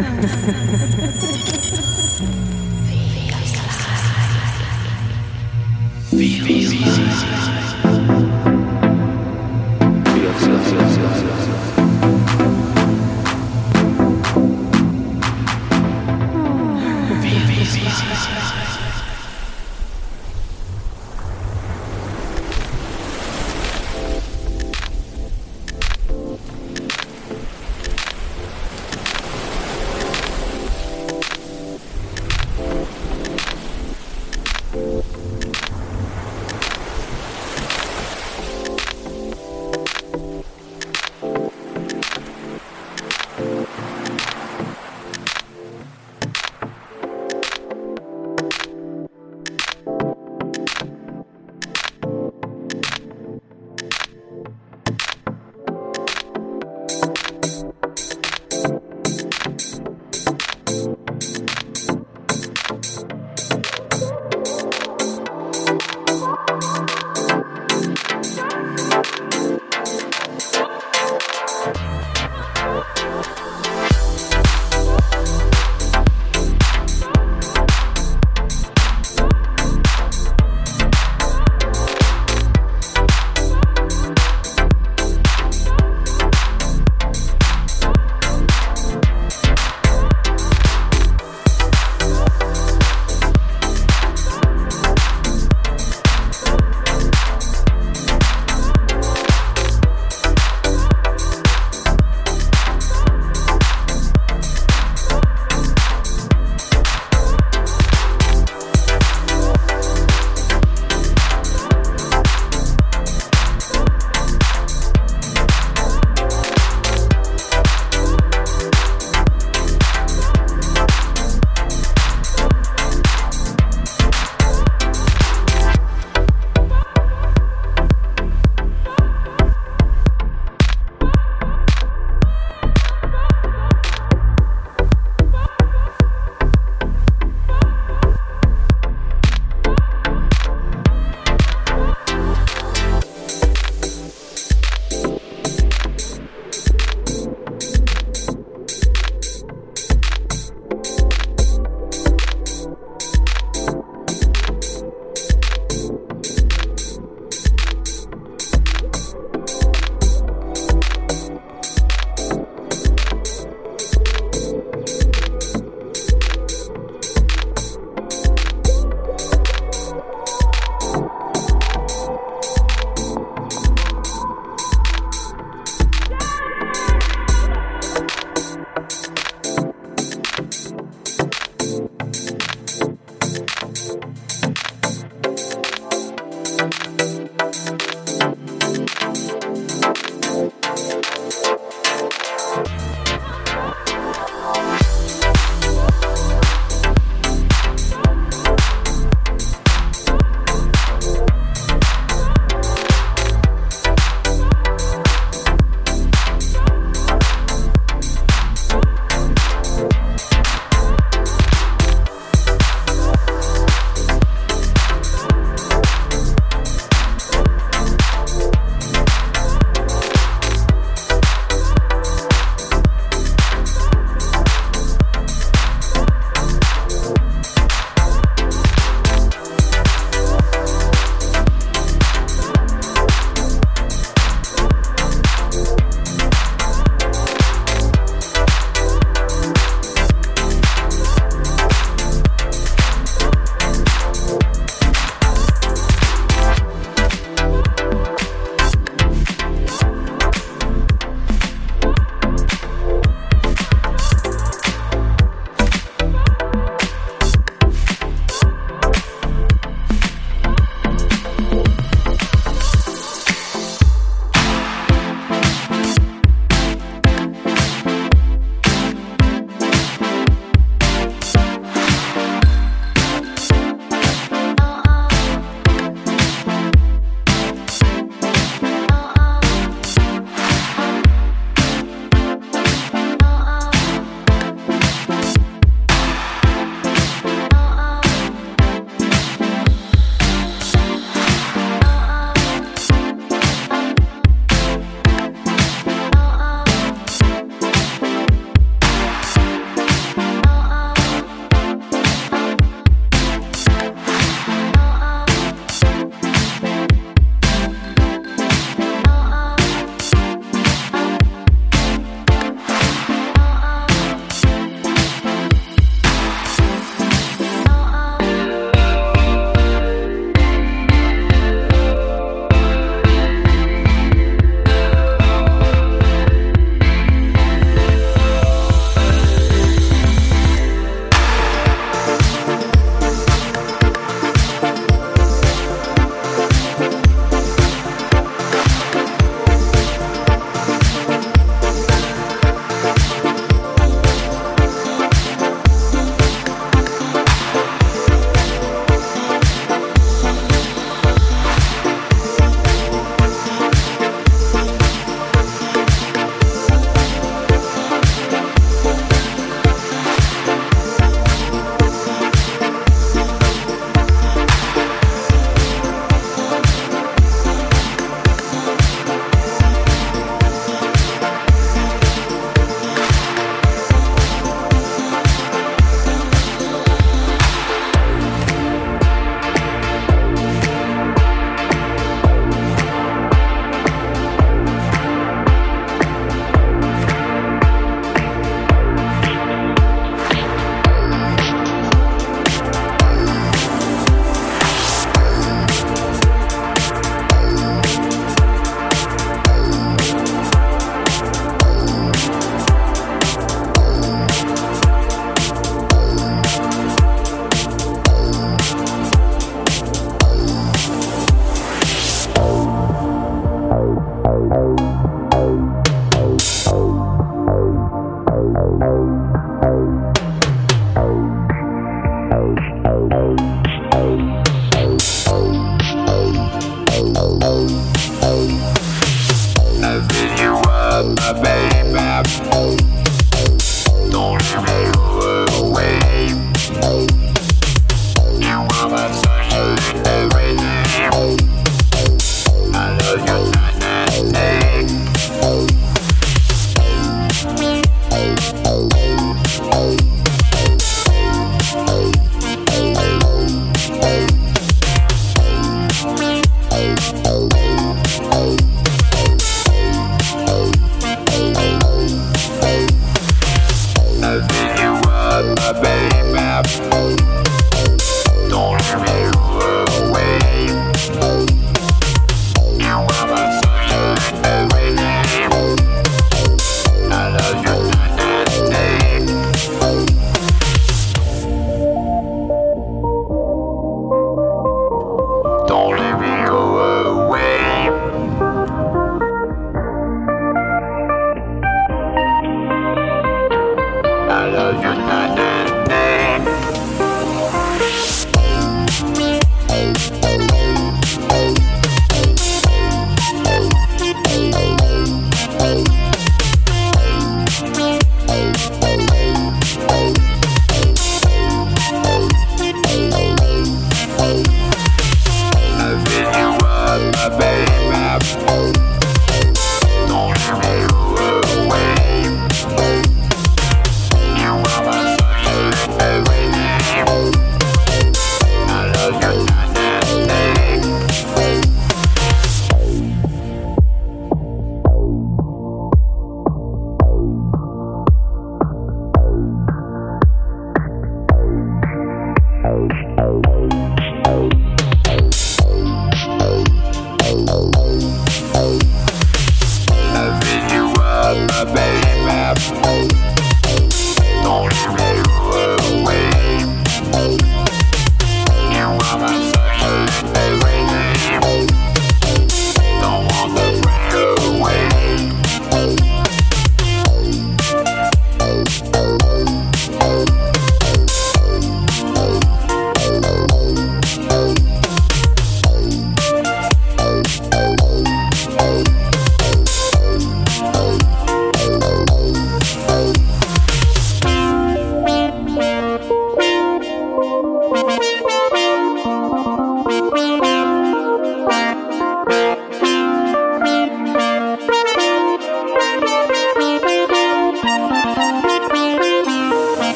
Feel, feel, feel, feel.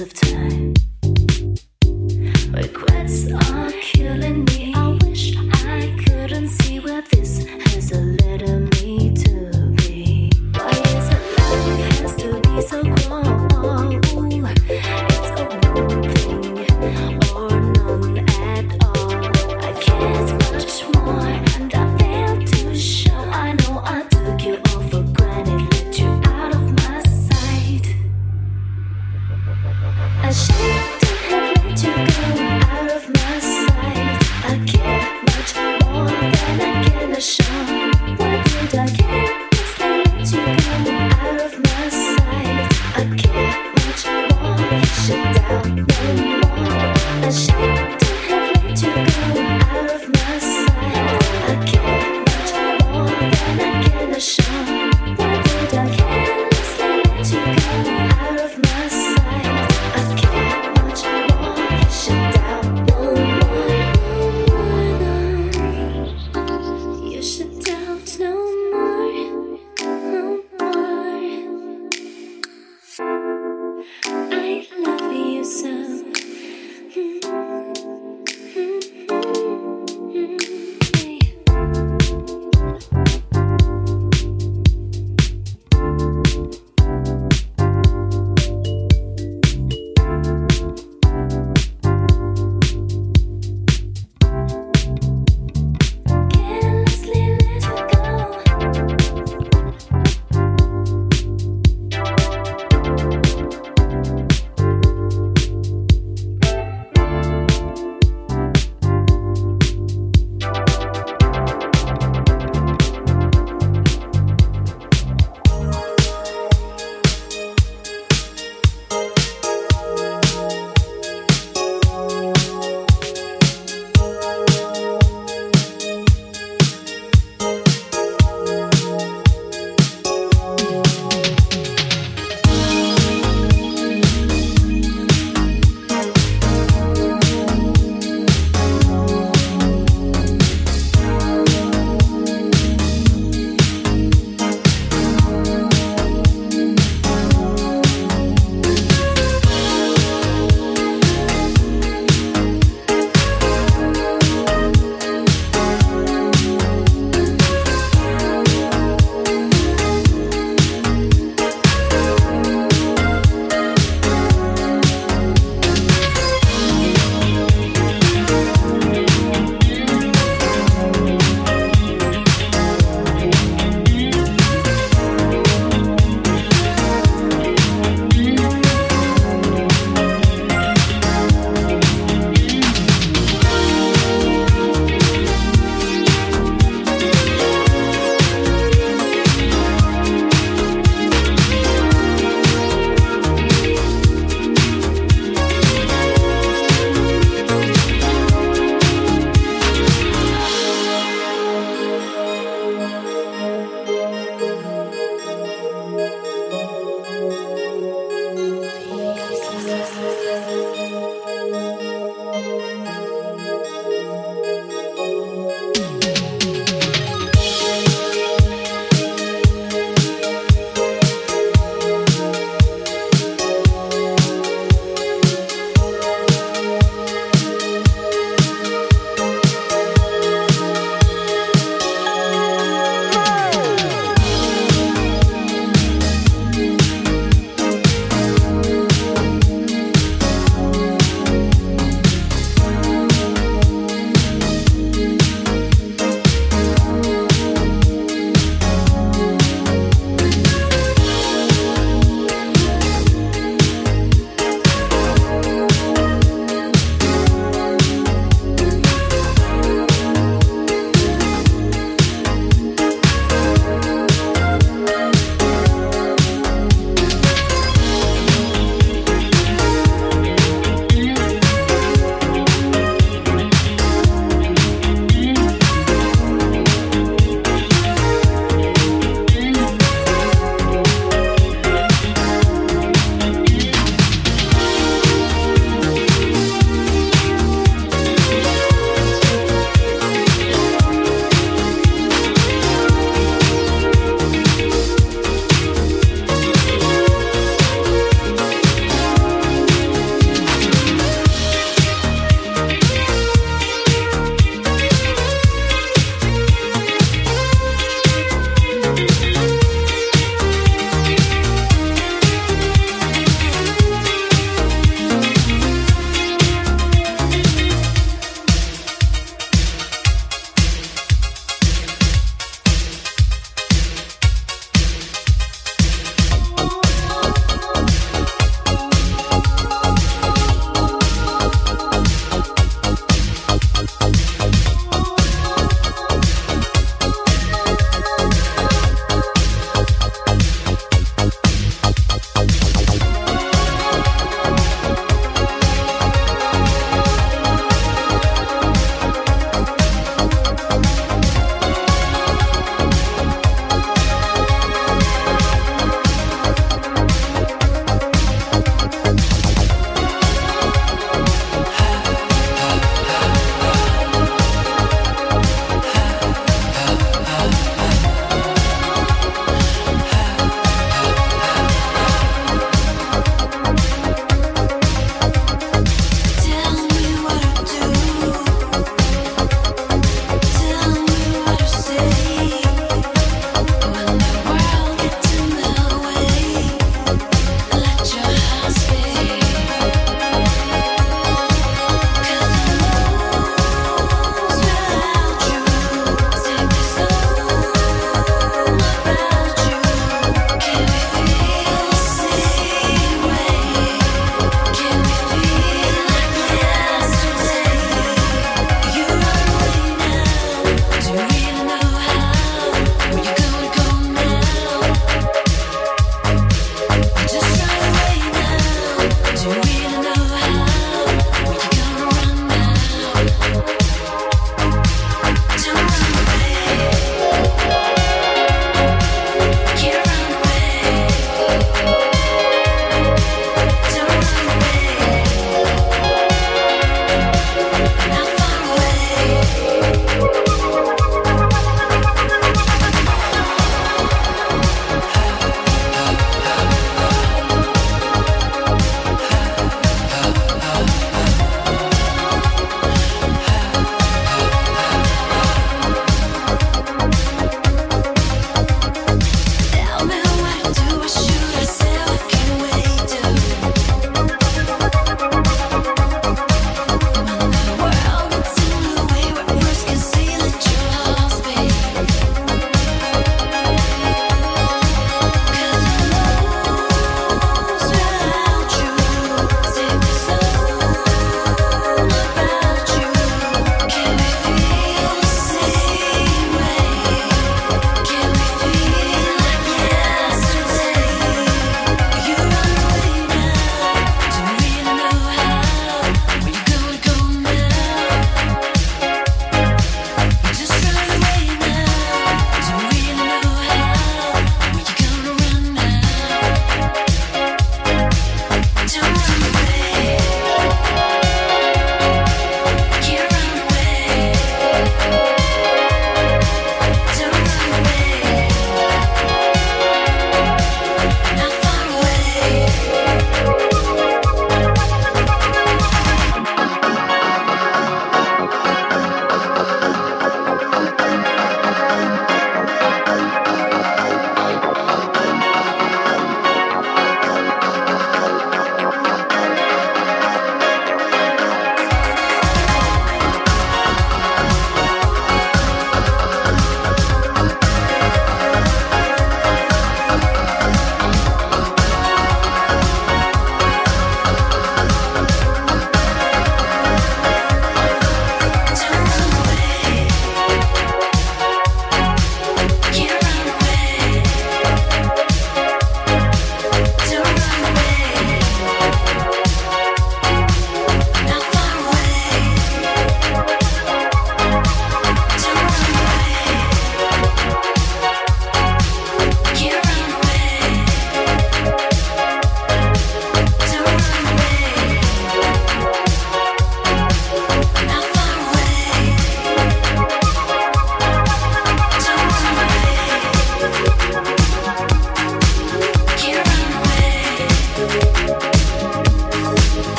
of time.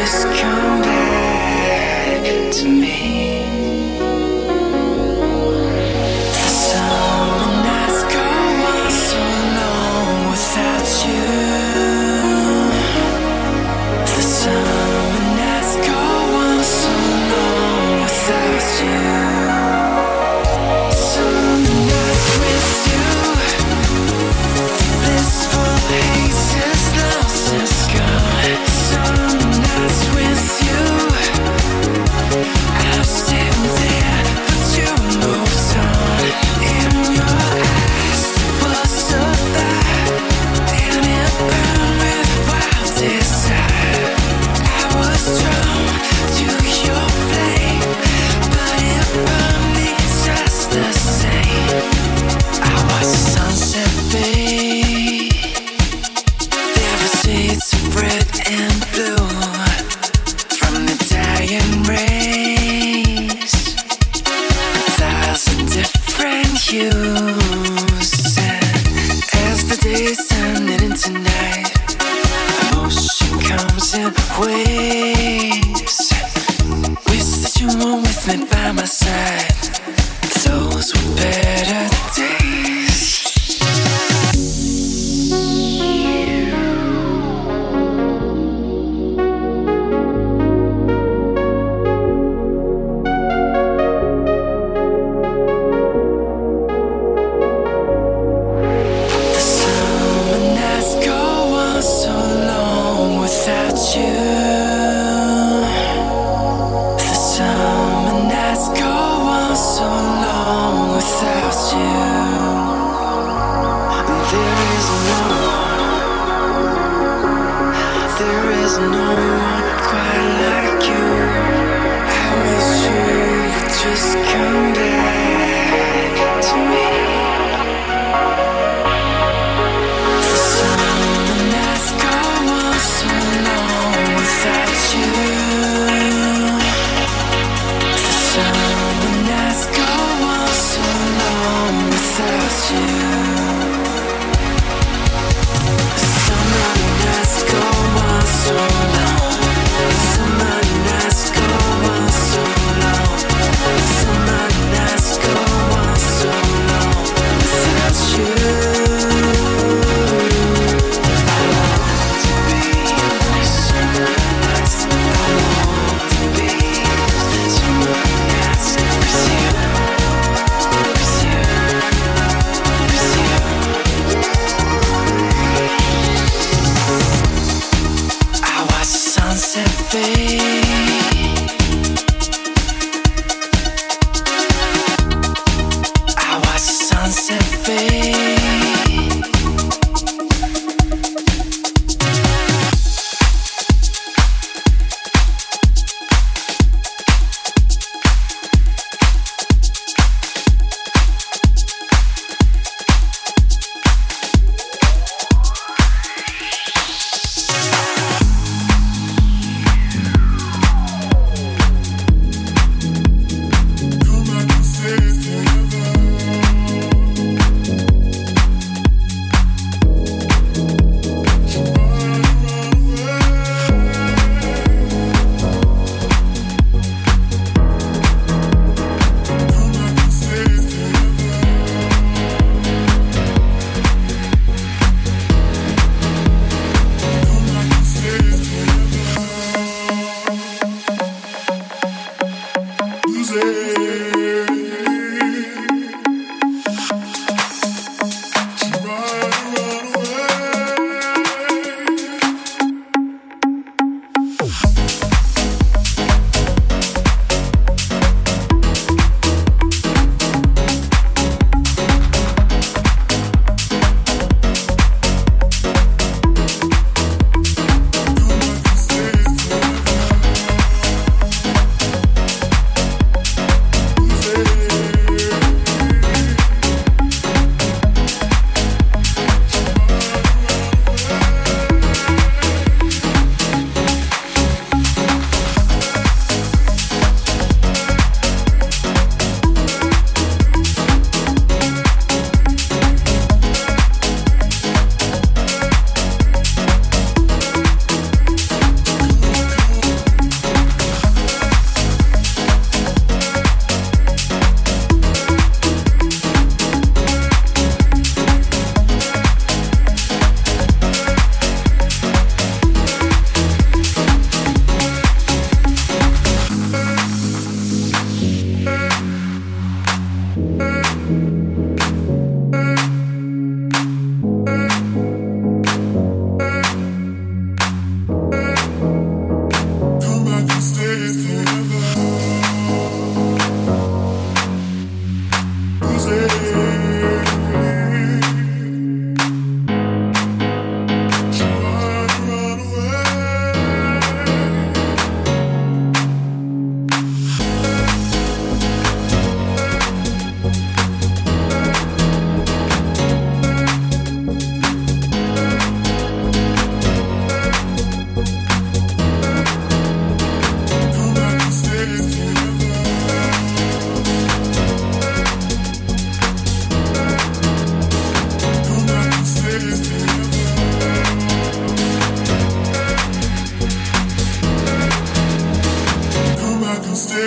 Just come back to me.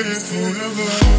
Come back